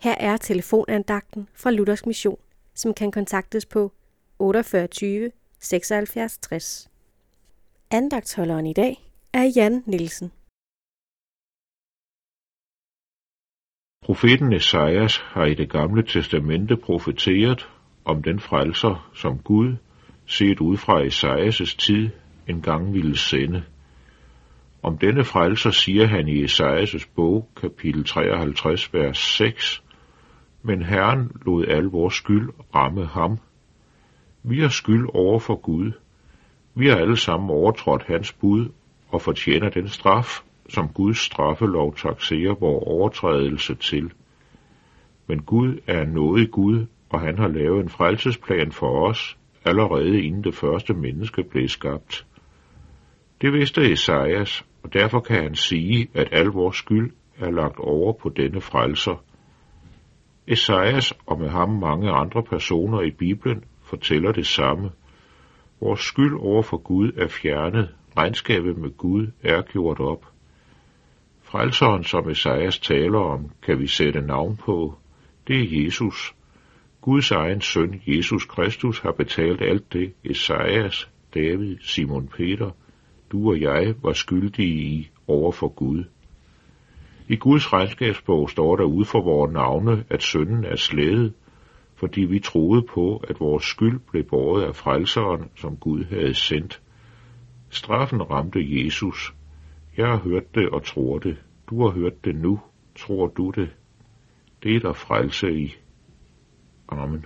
Her er telefonandagten fra Luthers Mission, som kan kontaktes på 48 76 60. Andagtholderen i dag er Jan Nielsen. Profeten Esajas har i det gamle testamente profeteret om den frelser, som Gud, set ud fra Esajas' tid, engang ville sende. Om denne frelser siger han i Esajas' bog, kapitel 53, vers 6, men Herren lod al vores skyld ramme ham. Vi er skyld over for Gud. Vi har alle sammen overtrådt hans bud og fortjener den straf, som Guds straffelov taxerer vores overtrædelse til. Men Gud er noget nådig Gud, og han har lavet en frelsesplan for os, allerede inden det første menneske blev skabt. Det vidste Esajas, og derfor kan han sige, at al vores skyld er lagt over på denne frelser. Esajas og med ham mange andre personer i Bibelen fortæller det samme. Vores skyld over for Gud er fjernet, regnskabet med Gud er gjort op. Frelseren, som Esajas taler om, kan vi sætte navn på. Det er Jesus. Guds egen søn, Jesus Kristus, har betalt alt det, Esajas, David, Simon Peter, du og jeg var skyldige i over for Gud. I Guds regnskabsbog står der ud for vores navne, at sønnen er slædet, fordi vi troede på, at vores skyld blev båret af frelseren, som Gud havde sendt. Straffen ramte Jesus. Jeg har hørt det og tror det. Du har hørt det nu. Tror du det? Det er der frelse i. Amen.